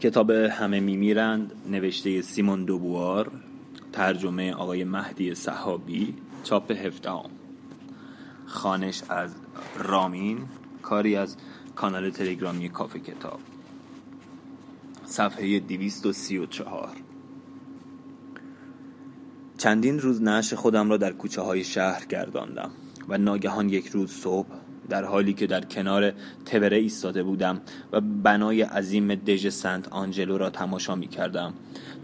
کتاب همه میمیرند نوشته سیمون دوبوار ترجمه آقای مهدی صحابی چاپ هفدهم. خانش از رامین کاری از کانال تلگرامی کافه کتاب. صفحه 234 چندین روز نعش خودم را در کوچه های شهر گرداندم و ناگهان یک روز صبح در حالی که در کنار تبره ایستاده بودم و بنای عظیم دژ سنت آنجلو را تماشا می کردم.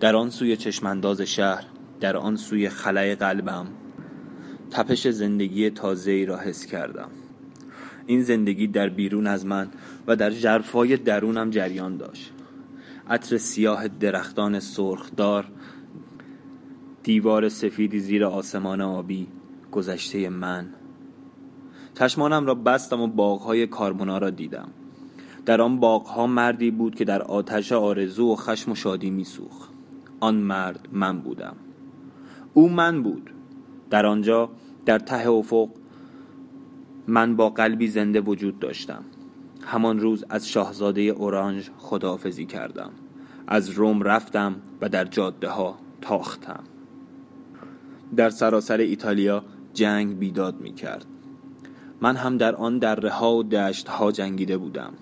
در آن سوی چشمانداز شهر در آن سوی خلای قلبم تپش زندگی تازه ای را حس کردم. این زندگی در بیرون از من و در جرفای درونم جریان داشت. عطر سیاه درختان سرخدار دیوار سفیدی زیر آسمان آبی گذشته من چشمانم را بستم و باغهای کارمونا را دیدم. در آن باغها مردی بود که در آتش آرزو و خشم و شادی میسوخت. آن مرد من بودم. او من بود. در آنجا در ته افق من با قلبی زنده وجود داشتم. همان روز از شاهزاده اورانج خداحافظی کردم. از روم رفتم و در جاده ها تاختم. در سراسر ایتالیا جنگ بیداد می کرد من هم در آن دره ها و دشت ها جنگیده بودم.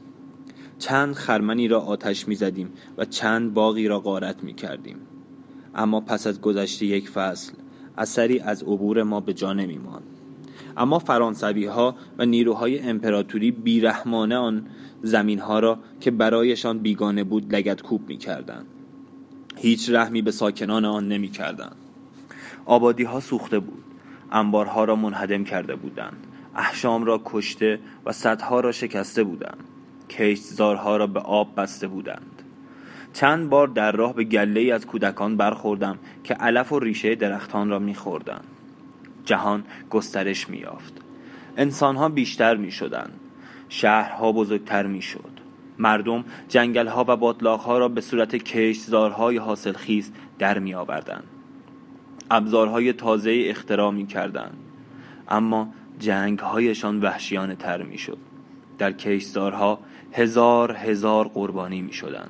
چند خرمنی را آتش می زدیم و چند باقی را غارت می کردیم. اما پس از گذشت یک فصل اثری از عبور ما به جا نمی ماند. اما فرانسوی ها و نیروهای امپراتوری بیرحمانه آن زمین ها را که برایشان بیگانه بود لگت کوب می کردن. هیچ رحمی به ساکنان آن نمی کردن. آبادی ها سوخته بود. انبارها را منهدم کرده بودند. احشام را کشته و صدها را شکسته بودند. کشتزارها را به آب بسته بودند. چند بار در راه به گله از کودکان برخوردم که علف و ریشه درختان را میخوردند. جهان گسترش مییافت. انسانها بیشتر می‌شدند. شهرها بزرگتر می‌شد. مردم جنگلها و باطلاقها را به صورت کشتزارهای حاصلخیز در می آوردند ابزارهای تازه اختراع می اما جنگ هایشان وحشیانه تر می شد در کشتارها هزار هزار قربانی می شدن.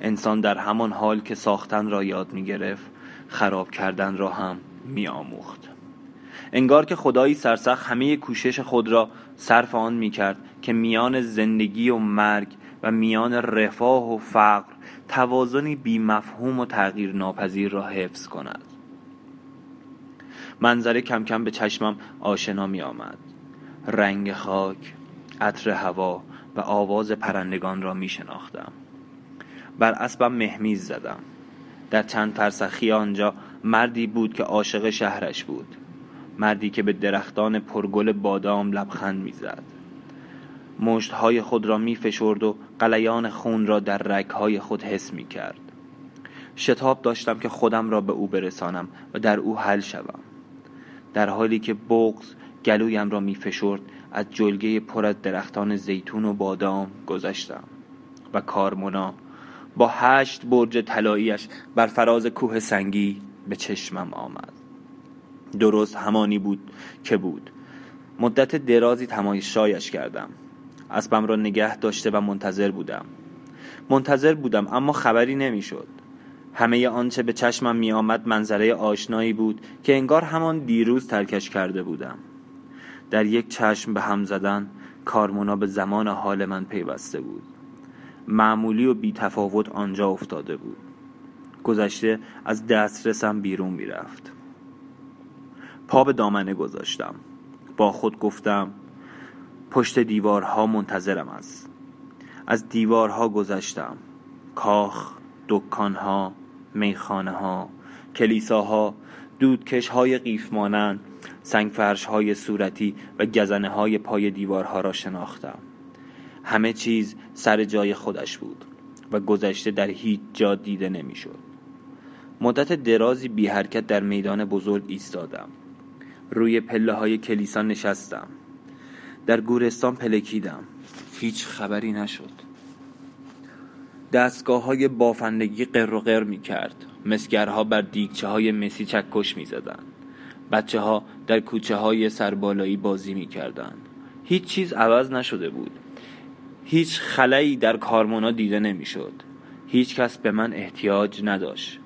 انسان در همان حال که ساختن را یاد می گرفت خراب کردن را هم می آموخت انگار که خدایی سرسخ همه کوشش خود را صرف آن می کرد که میان زندگی و مرگ و میان رفاه و فقر توازنی بی مفهوم و تغییر ناپذیر را حفظ کند. منظره کم کم به چشمم آشنا می آمد رنگ خاک عطر هوا و آواز پرندگان را می شناختم بر اسبم مهمیز زدم. در چند فرسخی آنجا مردی بود که عاشق شهرش بود. مردی که به درختان پرگل بادام لبخند می‌زد. مشتهای خود را می فشرد و قلیان خون را در رگهای خود حس می کرد شتاب داشتم که خودم را به او برسانم و در او حل شوم. در حالی که بغز گلویم را می فشرد از جلگه پر از درختان زیتون و بادام گذشتم و کارمونا با هشت برج طلاییش بر فراز کوه سنگی به چشمم آمد. درست همانی بود که بود. مدت درازی تماشایش کردم. اسبم را نگه داشته و منتظر بودم. منتظر بودم اما خبری نمی‌شد. همه آنچه به چشمم می آمد منظره آشنایی بود که انگار همان دیروز ترکش کرده بودم. در یک چشم به هم زدن کارمونا به زمان حال من پیوسته بود. معمولی و بی تفاوت آنجا افتاده بود. گذشته از دسترسم بیرون می‌رفت. پا به دامنه گذاشتم. با خود گفتم پشت دیوارها منتظرم است. از دیوارها گذشتم. کاخ دکانها میخانه ها کلیساها دودکش های قیف مانند های صورتی و گزنه های پای دیوارها را شناختم. همه چیز سر جای خودش بود و گذشته در هیچ جا دیده نمی‌شد. مدت درازی بی حرکت در میدان بزرگ ایستادم. روی پله های کلیسا نشستم. در گورستان پلکیدم. هیچ خبری نشد. دستگاه های بافندگی قر و قر می کرد مسگرها بر دیگچه های مسی چکش می زدن. بچه ها در کوچه های سربالایی بازی می کردن. هیچ چیز عوض نشده بود هیچ خلایی در کارمونا دیده نمی‌شد. هیچ کس به من احتیاج نداشت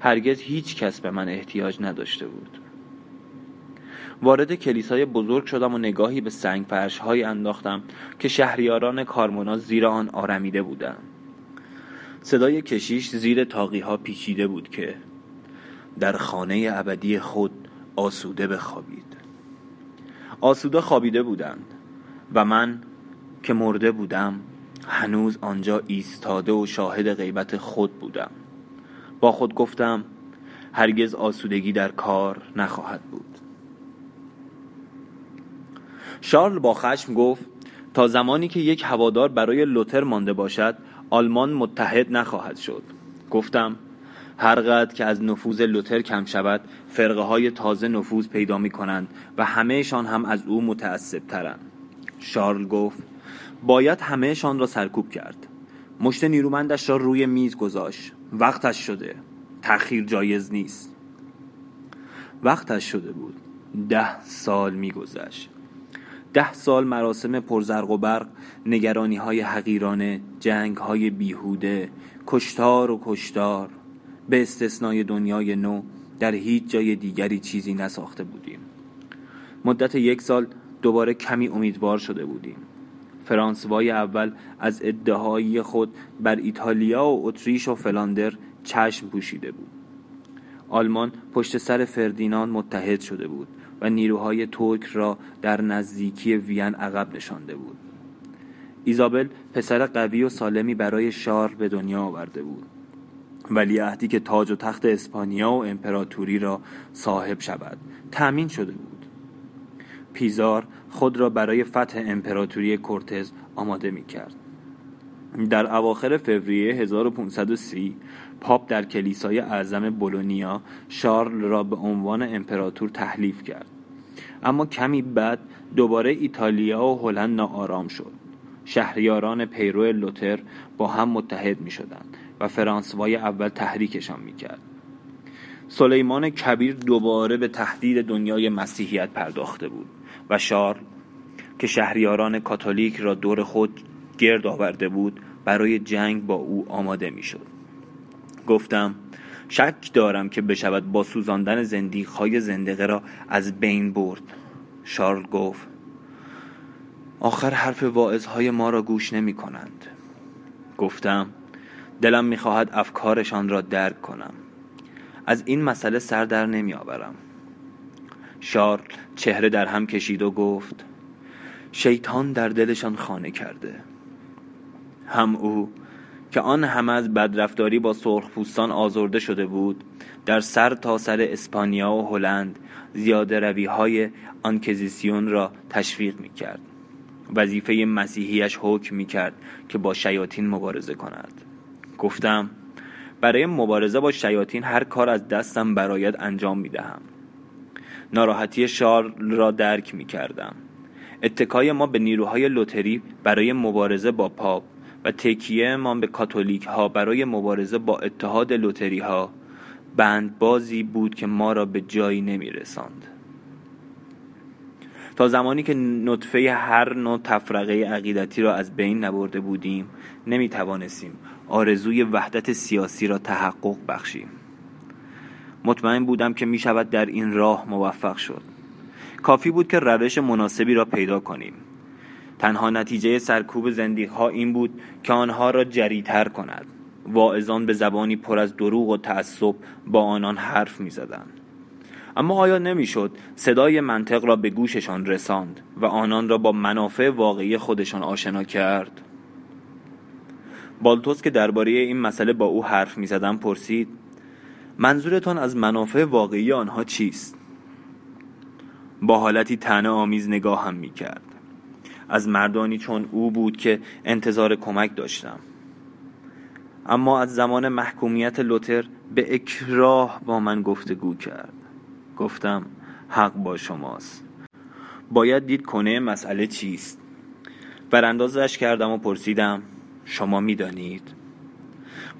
هرگز هیچ کس به من احتیاج نداشته بود وارد کلیسای بزرگ شدم و نگاهی به سنگ فرش های انداختم که شهریاران کارمونا زیر آن آرمیده بودند صدای کشیش زیر تاقی ها پیچیده بود که در خانه ابدی خود آسوده بخوابید. آسوده خوابیده بودند و من که مرده بودم هنوز آنجا ایستاده و شاهد غیبت خود بودم. با خود گفتم هرگز آسودگی در کار نخواهد بود. شارل با خشم گفت تا زمانی که یک هوادار برای لوتر مانده باشد آلمان متحد نخواهد شد. گفتم هرقدر که از نفوذ لوتر کم شود فرقه های تازه نفوذ پیدا می کنند و همهشان هم از او متعصب ترند شارل گفت باید همهشان را سرکوب کرد. مشت نیرومندش را روی میز گذاشت. وقتش شده. تأخیر جایز نیست. وقتش شده بود. ده سال میگذشت. ده سال مراسم پرزرق و برق نگرانی های حقیرانه جنگ های بیهوده کشتار و کشتار. به استثنای دنیای نو در هیچ جای دیگری چیزی نساخته بودیم. مدت یک سال دوباره کمی امیدوار شده بودیم. فرانسوای اول از ادعایی خود بر ایتالیا و اتریش و فلاندر چشم پوشیده بود. آلمان پشت سر فردیناند متحد شده بود. و نیروهای ترک را در نزدیکی وین عقب نشانده بود. ایزابل پسر قوی و سالمی برای شار به دنیا آورده بود. ولیعهدی که تاج و تخت اسپانیا و امپراتوری را صاحب شود تأمین شده بود. پیزار خود را برای فتح امپراتوری کورتز آماده می کرد در اواخر فوریه 1530 پاپ در کلیسای اعظم بولونیا شارل را به عنوان امپراتور تحلیف کرد. اما کمی بعد دوباره ایتالیا و هلند ناآرام شد. شهریاران پیرو لوتر با هم متحد می شدند و فرانسوای اول تحریکشان می کرد سلیمان کبیر دوباره به تهدید دنیای مسیحیت پرداخته بود و شارل که شهریاران کاتولیک را دور خود گرد آورده بود برای جنگ با او آماده می شد گفتم شک دارم که بشود با سوزاندن زندیق های زندقه را از بین برد. شارل گفت آخر حرف واعظ های ما را گوش نمی کنند گفتم دلم می‌خواهد افکارشان را درک کنم. از این مسئله سر در نمی آورم شارل چهره در هم کشید و گفت شیطان در دلشان خانه کرده. هم او که آن همه از بدرفتاری با سرخپوستان آزرده شده بود در سر تا سر اسپانیا و هلند زیاده روی های آنکزیسیون را تشویق می کرد وظیفه مسیحیش حکم می کرد که با شیاطین مبارزه کند. گفتم برای مبارزه با شیاطین هر کار از دستم برایت انجام می دهم ناراحتی شار را درک می کردم اتکای ما به نیروهای لوتری برای مبارزه با پاپ و تکیه ما به کاتولیک ها برای مبارزه با اتحاد لوتری ها بند بازی بود که ما را به جایی نمی رساند. تا زمانی که نطفه هر نوع تفرقه عقیدتی را از بین نبرده بودیم نمی توانستیم آرزوی وحدت سیاسی را تحقق بخشیم. مطمئن بودم که می شود در این راه موفق شد. کافی بود که روش مناسبی را پیدا کنیم. تنها نتیجه سرکوب زندیق ها این بود که آنها را جریتر کند واعظان به زبانی پر از دروغ و تعصب با آنان حرف می زدند. اما آیا نمی‌شد صدای منطق را به گوششان رساند و آنان را با منافع واقعی خودشان آشنا کرد بالتوس که درباره این مسئله با او حرف می زدم پرسید منظورتان از منافع واقعی آنها چیست؟ با حالتی تنه آمیز می کرد از مردانی چون او بود که انتظار کمک داشتم. اما از زمان محکومیت لوتر به اکراه با من گفتگو کرد. گفتم حق با شماست. باید دید کنه مسئله چیست. براندازش کردم و پرسیدم شما می‌دانید؟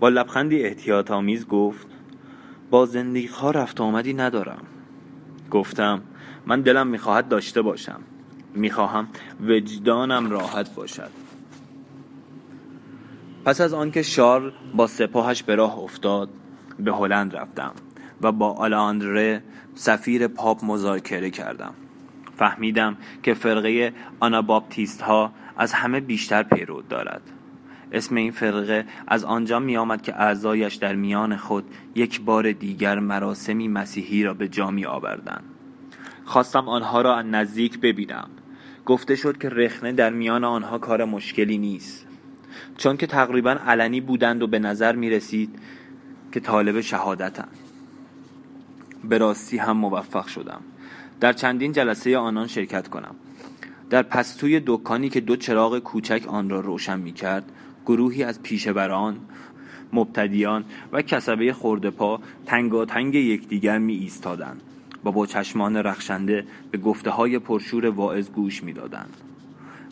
با لبخندی احتیاط آمیز گفت با زندگی ها رفت آمدی ندارم. گفتم من دلم می‌خواهد داشته باشم. می‌خواهم. وجدانم راحت باشد. پس از آنکه شار با سپاهش به راه افتاد به هلند رفتم و با آلاندره سفیر پاپ مذاکره کردم. فهمیدم که فرقه آناباپتیست ها از همه بیشتر پیرود دارد. اسم این فرقه از آنجا می آمد که اعضایش در میان خود یک بار دیگر مراسمی مسیحی را به جا می آوردند خواستم آنها را نزدیک ببینم. گفته شد که رخنه در میان آنها کار مشکلی نیست. چون که تقریبا علنی بودند و به نظر می رسید که طالب شهادتند به راستی هم موفق شدم. در چندین جلسه آنان شرکت کنم. در پستوی دکانی که دو چراغ کوچک آن را روشن می کرد گروهی از پیشوران مبتدیان و کسبه خوردپا تنگاتنگ یکدیگر می ایستادند و با چشمان رخشنده به گفته های پرشور واعظ گوش می‌دادند.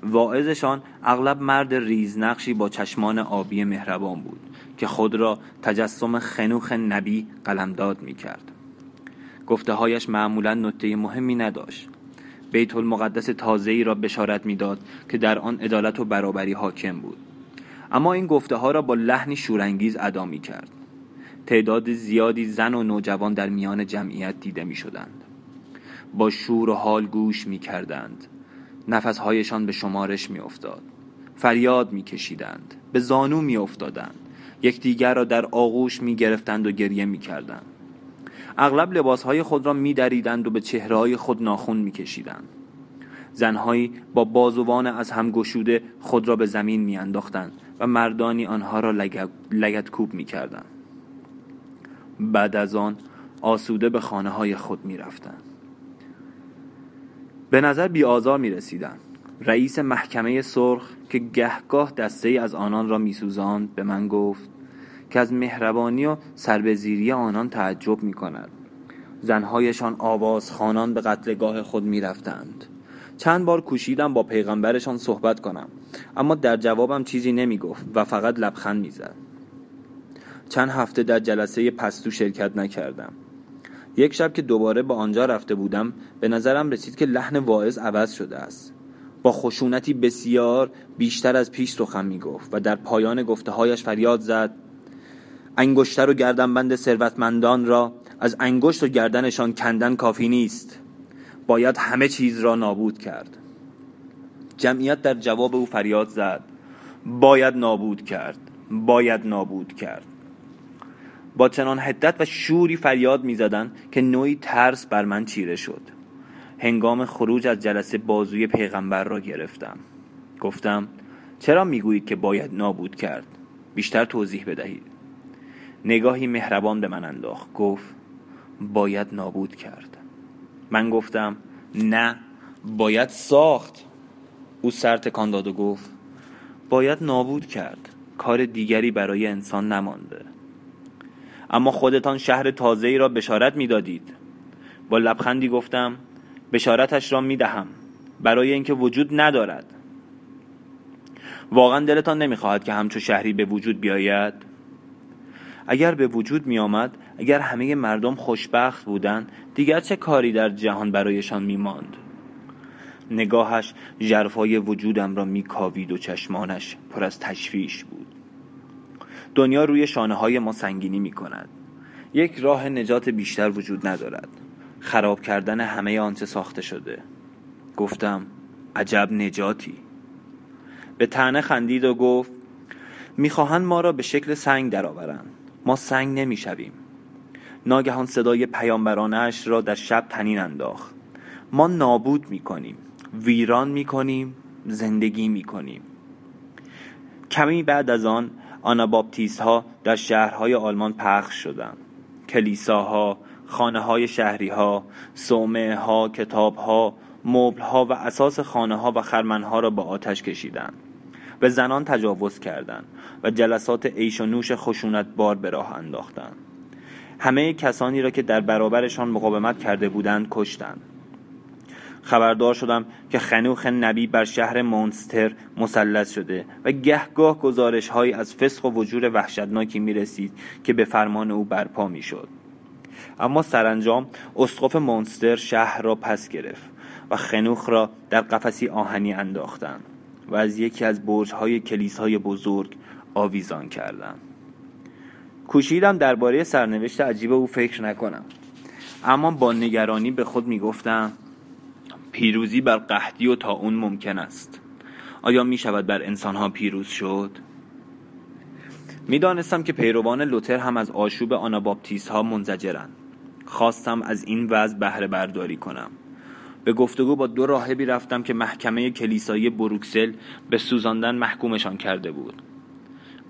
واعظشان اغلب مرد ریزنقشی با چشمان آبی مهربان بود که خود را تجسم خنوخ نبی قلمداد می کرد. گفته هایش معمولا نکته مهمی نداشت بیت المقدس تازه‌ای را بشارت می‌داد که در آن عدالت و برابری حاکم بود اما این گفته ها را با لحنی شورانگیز ادا می کرد تعداد زیادی زن و نوجوان در میان جمعیت دیده می شدند با شور و حال گوش می کردند نفسهایشان به شمارش می افتاد فریاد می کشیدند به زانو می افتادند یکدیگر را در آغوش می گرفتند و گریه می کردند اغلب لباسهای خود را می دریدند و به چهرهای خود ناخون می کشیدند زنهایی با بازوان از هم گشوده خود را به زمین می انداختند و مردانی آنها را لگت کوب می کردند بعد از آن آسوده به خانه های خود می رفتند. به نظر بی آزار می رسیدن. رئیس محکمه سرخ که گهگاه دسته ای از آنان را می سوزاند به من گفت که از مهربانی و سربزیری آنان تعجب می کند زنهایشان آواز خانان به قتلگاه خود می رفتند. چند بار کوشیدم با پیغمبرشان صحبت کنم اما در جوابم چیزی نمی گفت و فقط لبخند می زد. چند هفته در جلسه پستو شرکت نکردم. یک شب که دوباره با آنجا رفته بودم به نظرم رسید که لحن واعظ عوض شده است. با خشونتی بسیار بیشتر از پیش سخن می گفت و در پایان گفته هایش فریاد زد انگشتر و گردنبند ثروتمندان را از انگشت و گردنشان کندن کافی نیست. باید همه چیز را نابود کرد. جمعیت در جواب او فریاد زد باید نابود کرد باید نابود کرد. با چنان حدت و شوری فریاد می‌زدند که نوعی ترس بر من چیره شد. هنگام خروج از جلسه بازوی پیغمبر را گرفتم. گفتم چرا می‌گویید که باید نابود کرد؟ بیشتر توضیح بدهید. نگاهی مهربان به من انداخت. گفت باید نابود کرد. من گفتم نه باید ساخت. او سر تکان داد و گفت باید نابود کرد. کار دیگری برای انسان نمانده. اما خودتان شهر تازه ای را بشارت می‌دادید. با لبخندی گفتم بشارتش را می دهم برای اینکه وجود ندارد. واقعا دلتان نمی‌خواهد که همچو شهری به وجود بیاید؟ اگر به وجود می آمد اگر همه مردم خوشبخت بودند دیگر چه کاری در جهان برایشان می ماند نگاهش جرفای وجودم را می کاوید و چشمانش پر از تشویش بود. دنیا روی شانه های ما سنگینی می کند یک راه نجات بیشتر وجود ندارد. خراب کردن همه آنچه ساخته شده. گفتم عجب نجاتی. به تنه خندید و گفت می‌خواهند ما را به شکل سنگ درآورند. ما سنگ نمی‌شویم. ناگهان صدای پیامبرانش را در شب تنین انداخت. ما نابود می‌کنیم. ویران می‌کنیم. زندگی می‌کنیم. کمی بعد از آن آناباپتیست ها در شهرهای آلمان پخش شدند. کلیساها خانه های شهری ها سومه ها کتاب ها مبل ها و اساس خانه ها و خرمن ها را با آتش کشیدند به زنان تجاوز کردند و جلسات عیش و نوش خشونت بار به راه انداختند. همه کسانی را که در برابرشان مقاومت کرده بودند کشتند. خبردار شدم که خنوخ نبی بر شهر مونستر مسلط شده و گهگاه گزارش های از فسق و وجور وحشتناکی می رسید که به فرمان او برپا می شد. اما سرانجام اسقف مونستر شهر را پس گرفت و خنوخ را در قفسی آهنی انداختند و از یکی از برج های کلیسای بزرگ آویزان کردم کوشیدم درباره سرنوشت عجیب او فکر نکنم اما با نگرانی به خود می‌گفتم پیروزی بر قحطی و تا اون ممکن است. آیا می شود بر انسان ها پیروز شد؟ می دانستم که پیروان لوتر هم از آشوب آناباپتیست ها منزجرند. خواستم از این وضع بهره برداری کنم. به گفتگو با دو راهبی رفتم که محکمه کلیسایی بروکسل به سوزاندن محکومشان کرده بود.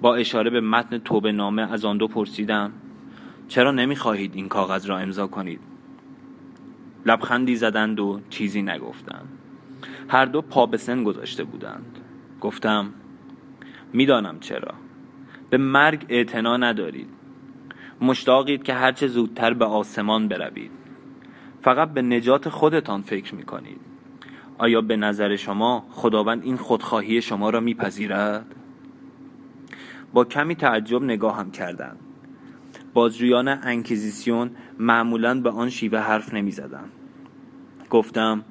با اشاره به متن توبه نامه از آن دو پرسیدم چرا نمی‌خواهید این کاغذ را امضا کنید؟ لبخندی زدند و چیزی نگفتند. هر دو پا به سن گذاشته بودند. گفتم می‌دانم چرا. به مرگ اعتنا ندارید. مشتاقید که هرچه زودتر به آسمان بروید. فقط به نجات خودتان فکر می کنید آیا به نظر شما خداوند این خودخواهی شما را میپذیرد؟ با کمی تعجب نگاهم کردند. بازجویان انکیزیسیون معمولا به آن شیوه حرف نمی زدن. گفتم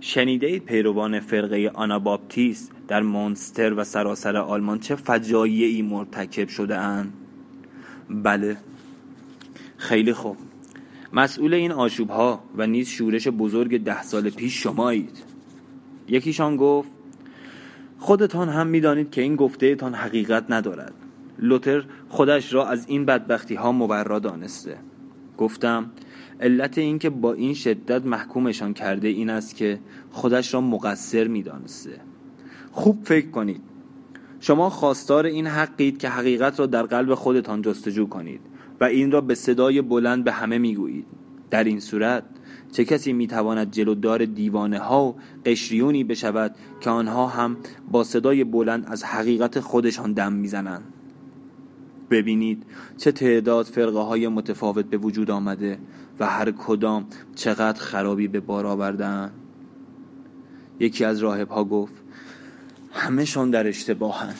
شنیده پیروان فرقه آناباپتیست در مونستر و سراسر آلمان چه فجایعی ای مرتکب شده اند؟ بله. خیلی خوب. مسئول این آشوب ها و نیز شورش بزرگ ده سال پیش شمایید. یکیشان گفت خودتان هم می‌دانید که این گفتهتان حقیقت ندارد. لوتر خودش را از این بدبختی ها مبرا دانسته. گفتم علت اینکه با این شدت محکومشان کرده این است که خودش را مقصر می‌دانسته. خوب فکر کنید. شما خواستار این حقید که حقیقت را در قلب خودتان جستجو کنید و این را به صدای بلند به همه می‌گویید. در این صورت چه کسی می‌تواند جلودار دیوانه ها و قشریونی بشود که آنها هم با صدای بلند از حقیقت خودشان دم می‌زنند؟ ببینید چه تعداد فرقه های متفاوت به وجود آمده و هر کدام چقدر خرابی به بار آوردن. یکی از راهب ها گفت همهشان در اشتباهند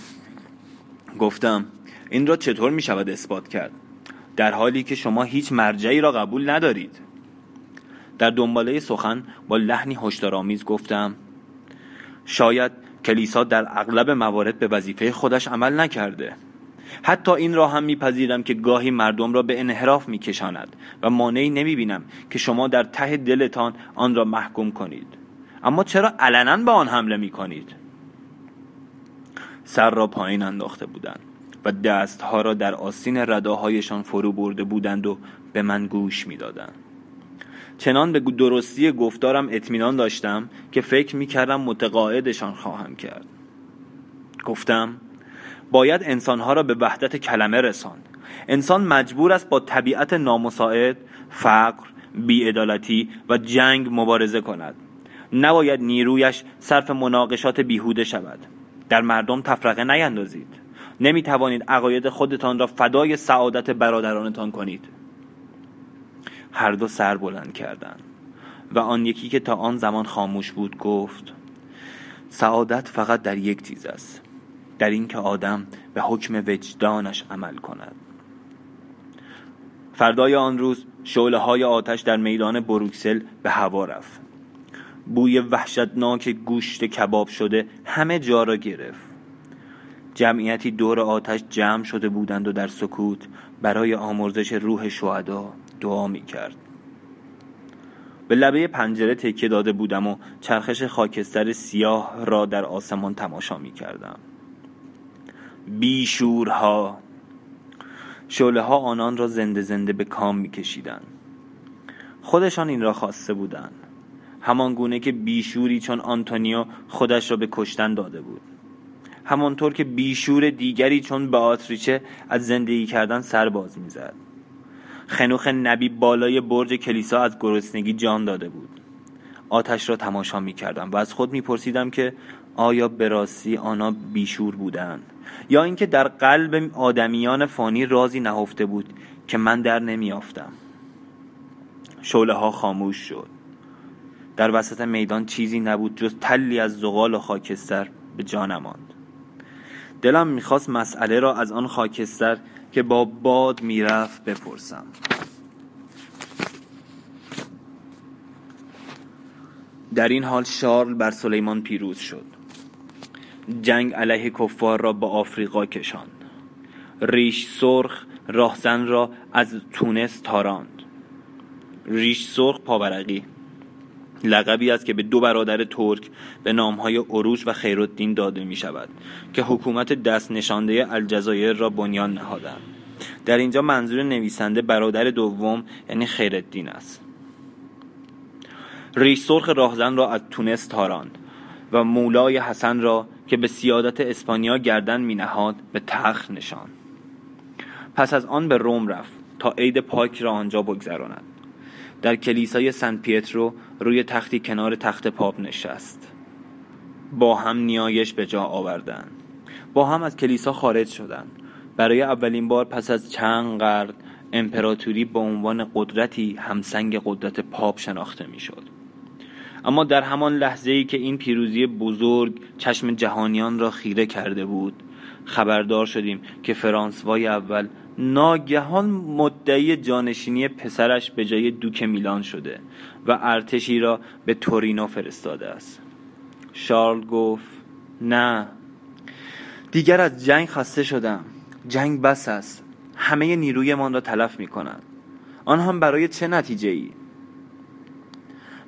گفتم این را چطور می شود اثبات کرد؟ در حالی که شما هیچ مرجعی را قبول ندارید. در دنباله سخن با لحنی هشدارآمیز گفتم شاید کلیسا در اغلب موارد به وظیفه خودش عمل نکرده. حتی این را هم میپذیرم که گاهی مردم را به انحراف میکشاند و مانعی نمی‌بینم که شما در ته دلتان آن را محکوم کنید. اما چرا علنا به آن حمله می‌کنید؟ سر را پایین انداخته بودند و دستها را در آستین رداهایشان فرو برده بودند و به من گوش می‌دادند. چنان به درستی گفتارم اطمینان داشتم که فکر می‌کردم متقاعدشان خواهم کرد. گفتم باید انسانها را به وحدت کلمه رساند. انسان مجبور است با طبیعت نامساعد فقر بیعدالتی و جنگ مبارزه کند. نباید نیرویش صرف مناقشات بیهوده شود. در مردم تفرقه نیندازید. نمی توانید عقاید خودتان را فدای سعادت برادرانتان کنید. هر دو سر بلند کردند و آن یکی که تا آن زمان خاموش بود گفت سعادت فقط در یک چیز است. در اینکه آدم به حکم وجدانش عمل کند. فردای آن روز شعله های آتش در میدان بروکسل به هوا رفت. بوی وحشتناک گوشت کباب شده همه جا را گرفت. جمعیتی دور آتش جمع شده بودند و در سکوت برای آمرزش روح شهدا دعا می کرد به لبه پنجره تکیه داده بودم و چرخش خاکستر سیاه را در آسمان تماشا می کردم بیشورها. شعله ها آنان را زنده زنده به کام میکشیدند. خودشان این را خواسته بودند. همان گونه که بیشوری چون آنتونیو خودش را به کشتن داده بود. همانطور که بیشور دیگری چون به آتریچه از زندگی کردن سر باز می‌زد. خنوخ نبی بالای برج کلیسا از گرسنگی جان داده بود. آتش را تماشا می کردم و از خود می پرسیدم که آیا به راستی آنها بیشور بودند؟ یا اینکه در قلب آدمیان فانی رازی نهفته بود که من در نمیافتم؟ شعله ها خاموش شد. در وسط میدان چیزی نبود جز تلی از زغال و خاکستر به جانم ماند دلم می‌خواست مسئله را از آن خاکستر که با باد می‌رفت بپرسم. در این حال شارل بر سلیمان پیروز شد. جنگ علیه کفار را به آفریقا کشاند. ریش سرخ راهزن را از تونس تاراند. ریش سرخ پاورقی. لقبی است که به دو برادر ترک به نامهای عروج و خیرالدین داده می شود که حکومت دست نشانده الجزایر را بنیان نهادند در اینجا منظور نویسنده برادر دوم یعنی خیرالدین است. ریش سرخ راهزن را از تونس تاراند و مولای حسن را که به سیادت اسپانیا گردن می نهاد به تخت نشان پس از آن به روم رفت تا عید پاک را آنجا بگذراند. در کلیسای سن پیترو روی تختی کنار تخت پاپ نشست. با هم نیایش به جا آوردند. با هم از کلیسا خارج شدند. برای اولین بار پس از چند قرن امپراتوری به عنوان قدرتی همسنگ قدرت پاپ شناخته می‌شد. اما در همان لحظه ای که این پیروزی بزرگ چشم جهانیان را خیره کرده بود خبردار شدیم که فرانسوای اول ناگهان مدعی جانشینی پسرش به جای دوک میلان شده و ارتشی را به تورینو فرستاده است. شارل گفت نه دیگر از جنگ خسته شدم. جنگ بس است. همه نیرویمان را تلف می کنند آن هم برای چه نتیجه ای؟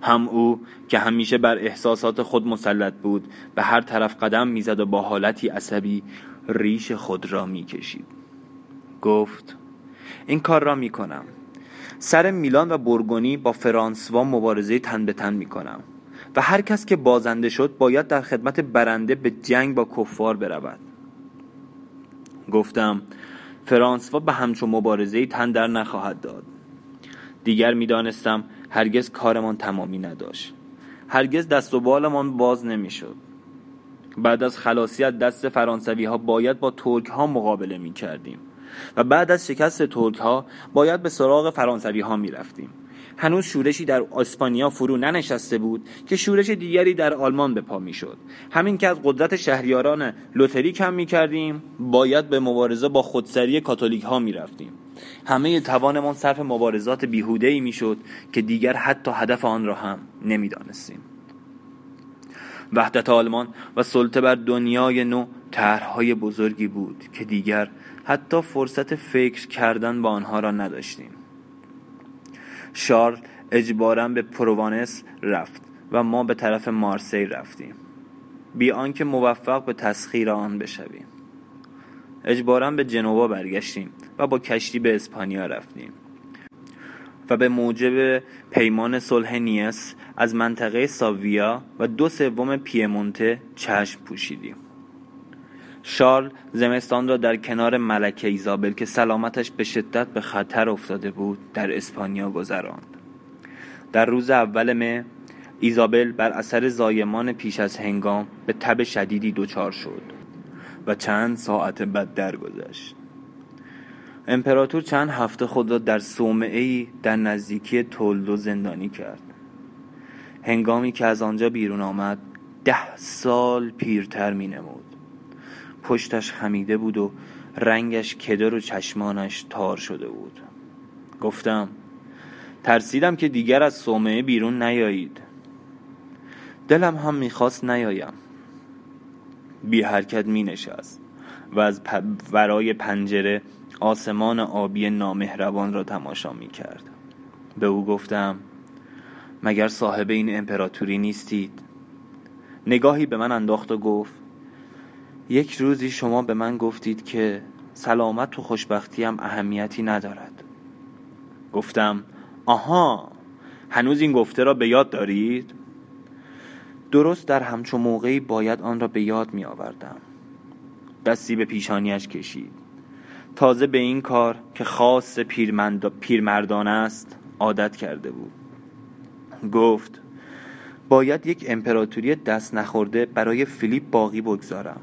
هم او که همیشه بر احساسات خود مسلط بود به هر طرف قدم می‌زد و با حالتی عصبی ریش خود را می‌کشید. گفت این کار را می‌کنم. سر میلان و برگونی با فرانسوا مبارزه تن به تن می‌کنم و هر کس که بازنده شد باید در خدمت برنده به جنگ با کفار برود. گفتم فرانسوا به همچون مبارزه تن در نخواهد داد. دیگر می‌دانستم هرگز کارمان تمامی نداشت. هرگز دست و بالمان باز نمی‌شد. بعد از خلاصی از دست فرانسوی ها باید با ترک ها مقابله می کردیم و بعد از شکست ترک ها باید به سراغ فرانسوی ها می رفتیم هنوز شورشی در اسپانیا فرو ننشسته بود که شورش دیگری در آلمان به پا می‌شد. همین که از قدرت شهریاران لوتری کم می کردیم باید به مبارزه با خودسری کاتولیک ها می رفتیم همه توانمان صرف مبارزات بیهوده ای می شد که دیگر حتی هدف آن را هم نمی‌دانستیم. وحدت آلمان و سلطه بر دنیای نو طرحهای بزرگی بود که دیگر حتی فرصت فکر کردن با آنها را نداشتیم. شارل اجبارا به پروانس رفت و ما به طرف مارسی رفتیم. بی آنکه موفق به تسخیر آن بشویم. اجبارا به جنوا برگشتیم و با کشتی به اسپانیا رفتیم. و به موجب پیمان صلح نیس از منطقه ساویا و دو سوم پیمونته چشم پوشیدیم. شارل زمستان را در کنار ملکه ایزابل که سلامتش به شدت به خطر افتاده بود در اسپانیا گذراند. در روز اول مه ایزابل بر اثر زایمان پیش از هنگام به تب شدیدی دچار شد و چند ساعت بعد درگذشت. امپراتور چند هفته خود را در ای در نزدیکی تولدو زندانی کرد. هنگامی که از آنجا بیرون آمد ده سال پیرتر می نمود پشتش خمیده بود و رنگش کدر و چشمانش تار شده بود. گفتم ترسیدم که دیگر از صومعه بیرون نیایید. دلم هم می‌خواست نیایم. بی حرکت می نشست و از ورای پنجره آسمان آبی نامهربان را تماشا می کرد به او گفتم مگر صاحب این امپراتوری نیستید؟ نگاهی به من انداخت و گفت یک روزی شما به من گفتید که سلامت و خوشبختی هم اهمیتی ندارد. گفتم آها هنوز این گفته را به یاد دارید؟ درست در همچون موقعی باید آن را به یاد می آوردم دستی به پیشانیش کشید. تازه به این کار که خاص پیرمردان است عادت کرده بود. گفت باید یک امپراتوری دست نخورده برای فیلیپ باقی بگذارم.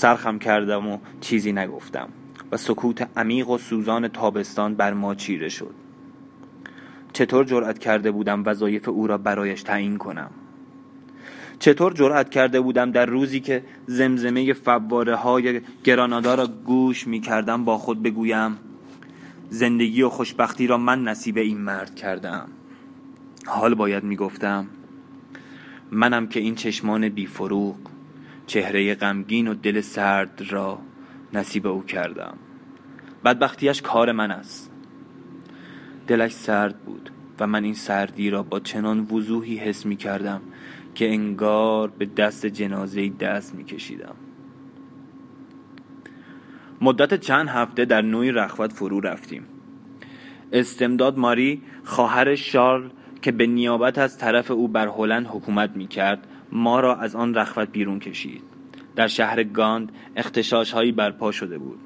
سرخم کردم و چیزی نگفتم و سکوت عمیق و سوزان تابستان بر ما چیره شد. چطور جرأت کرده بودم وظایف او را برایش تعیین کنم؟ چطور جرأت کرده بودم در روزی که زمزمه فواره های گرانادا را گوش می کردم با خود بگویم زندگی و خوشبختی را من نصیب این مرد کردم. حال باید می گفتم منم که این چشمان بی فروغ چهره غمگین و دل سرد را نصیب او کردم. بدبختیش کار من است. دلش سرد بود و من این سردی را با چنان وضوحی حس می کردم که انگار به دست جنازه دست می کشیدم. مدت چند هفته در نوعی رخوت فرو رفتیم. استمداد ماری خواهر شارل که به نیابت از طرف او بر هلند حکومت می کرد ما را از آن رخوت بیرون کشید. در شهر گاند اختشاش هایی برپا شده بود.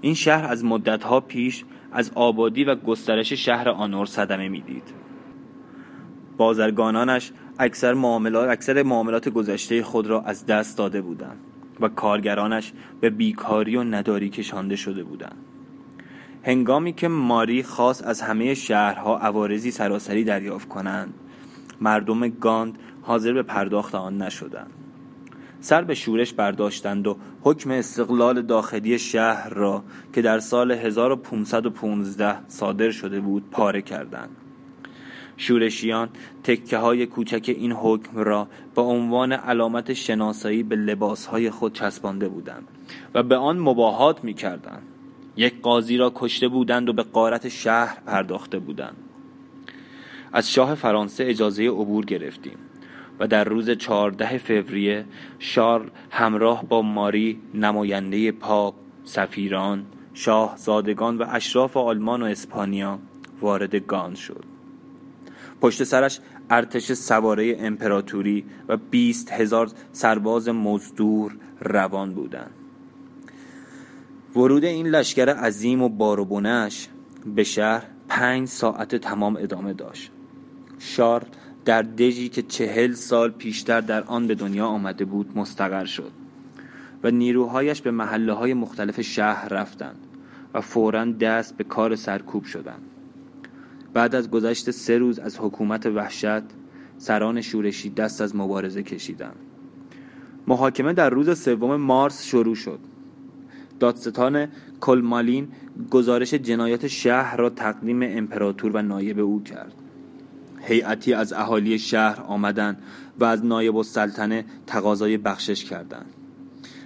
این شهر از مدت ها پیش از آبادی و گسترش شهر آنور صدمه می‌دید. بازرگانانش اکثر معاملات اکثر معاملات گذشته خود را از دست داده بودند و کارگرانش به بیکاری و نداری کشانده شده بودند. هنگامی که ماری خواست از همه شهرها عوارضی سراسری دریافت کنند مردم گاند حاضر به پرداخت آن نشدند. سر به شورش برداشتند و حکم استقلال داخلی شهر را که در سال 1515 صادر شده بود پاره کردند. شورشیان تکه های کوچک این حکم را به عنوان علامت شناسایی به لباس های خود چسبانده بودند و به آن مباهات می کردند. یک قاضی را کشته بودند و به قارت شهر پرداخته بودند. از شاه فرانسه اجازه عبور گرفتیم. و در روز چهارده فوریه شارل همراه با ماری نماینده پاپ سفیران شاه زادگان و اشراف آلمان و اسپانیا وارد گان شد. پشت سرش ارتش سواره امپراتوری و بیست هزار سرباز مزدور روان بودند. ورود این لشکر عظیم و باروبونش به شهر پنج ساعت تمام ادامه داشت. شار در دژی که چهل سال پیشتر در آن به دنیا آمده بود مستقر شد و نیروهایش به محله های مختلف شهر رفتند و فورا دست به کار سرکوب شدند. بعد از گذشت سه روز از حکومت وحشت سران شورشی دست از مبارزه کشیدند. محاکمه در روز سوم مارس شروع شد. دادستان کلمالین گزارش جنایات شهر را تقدیم امپراتور و نایب او کرد. هیئتی از اهالی شهر آمدند و از نایب السلطنه تقاضای بخشش کردند.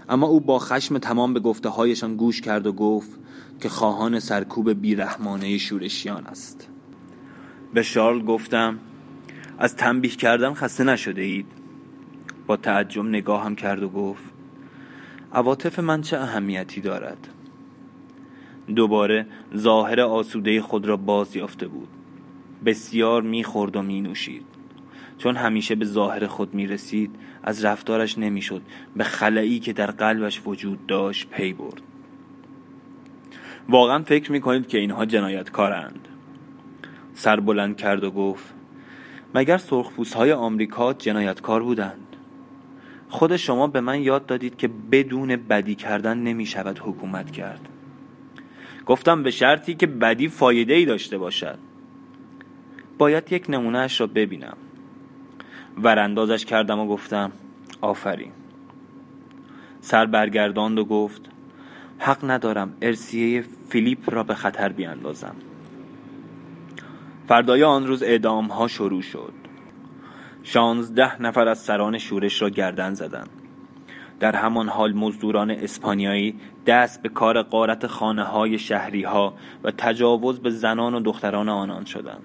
اما او با خشم تمام به گفته هایشان گوش کرد و گفت که خواهان سرکوب بیرحمانه شورشیان است. به شارل گفتم از تنبیه کردن خسته نشده اید. با تعجب نگاهم کرد و گفت عواطف من چه اهمیتی دارد؟ دوباره ظاهر آسوده خود را باز یافته بود. بسیار می‌خورد و مینوشید. چون همیشه به ظاهر خود می رسید از رفتارش نمی‌شد. به خلایی که در قلبش وجود داشت پی برد. واقعا فکر می کنید که اینها جنایتکارند. سر بلند کرد و گفت مگر سرخپوست های آمریکا جنایتکار بودند؟ خود شما به من یاد دادید که بدون بدی کردن نمی شود حکومت کرد. گفتم به شرطی که بدی فایده ای داشته باشد. باید یک نمونهش را ببینم. وراندازش کردم و گفتم آفرین. سر برگرداند و گفت حق ندارم ارسیه فیلیپ را به خطر بیاندازم. فردای آن روز اعدام ها شروع شد. شانزده نفر از سران شورش را گردن زدند. در همان حال مزدوران اسپانیایی دست به کار قارت خانه های شهری ها و تجاوز به زنان و دختران آنان شدند.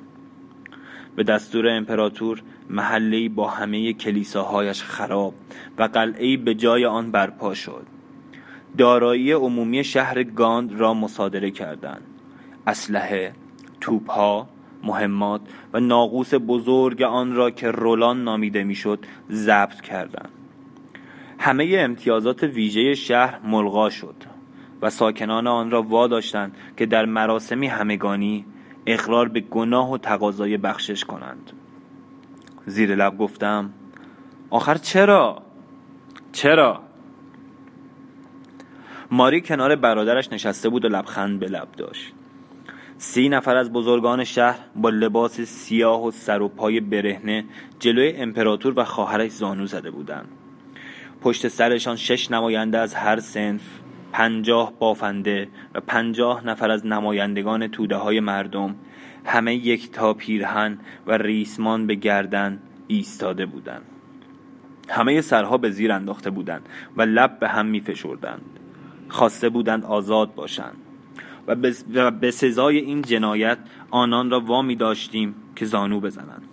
به دستور امپراتور محله با همه کلیساهایش خراب و قلعه به جای آن برپا شد. دارایی عمومی شهر گاند را مصادره کردند. اسلحه توپها مهمات و ناقوس بزرگ آن را که رولان نامیده می‌شد ضبط کردند. همه امتیازات ویژه شهر ملغا شد و ساکنان آن را واداشتند که در مراسمی همگانی اقرار به گناه و تقاضای بخشش کنند زیر لب گفتم آخر چرا؟ چرا؟ ماری کنار برادرش نشسته بود و لبخند به لب داشت سی نفر از بزرگان شهر با لباس سیاه و سر و پای برهنه جلوی امپراتور و خواهرش زانو زده بودند پشت سرشان شش نماینده از هر سنف پنجاه بافنده و پنجاه نفر از نمایندگان توده های مردم همه یک تا پیرهن و ریسمان به گردن ایستاده بودند. همه سرها به زیر انداخته بودند و لب به هم می فشردند خواسته بودند آزاد باشند و به سزای این جنایت آنان را وامی داشتیم که زانو بزنند.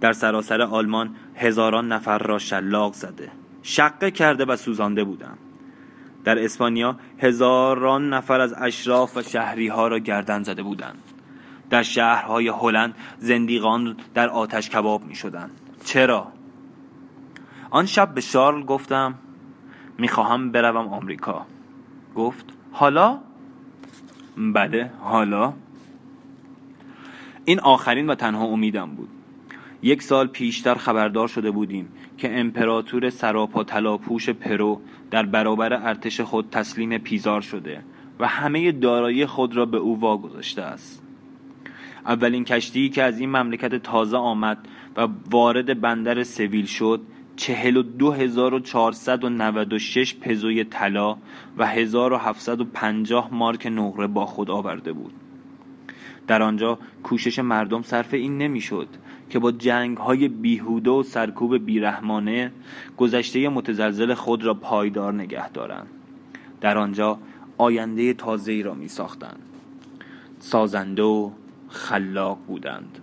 در سراسر آلمان هزاران نفر را شلاق زده. شقه کرده و سوزانده بودند. در اسپانیا هزاران نفر از اشراف و شهری ها را گردن زده بودند. در شهرهای هلند زندیقان در آتش کباب می شدند چرا؟ آن شب به شارل گفتم می‌خواهم بروم آمریکا. گفت حالا؟ بله حالا. این آخرین و تنها امیدم بود. یک سال پیشتر خبردار شده بودیم که امپراتور سراپا تلاپوش پرو در برابر ارتش خود تسلیم پیزار شده و همه دارایی خود را به او واگذاشته است. اولین کشتی که از این مملکت تازه آمد و وارد بندر سویل شد چهل و دو هزار و چارصد و نود و شش پزوی طلا و هزار و هفتصد و پنجاه مارک نقره با خود آورده بود. در آنجا کوشش مردم صرف این نمی‌شد که با جنگ های بیهوده و سرکوب بیرحمانه گذشته متزلزل خود را پایدار نگه دارند. در آنجا آینده تازه‌ای را می ساختند سازنده و خلاق بودند.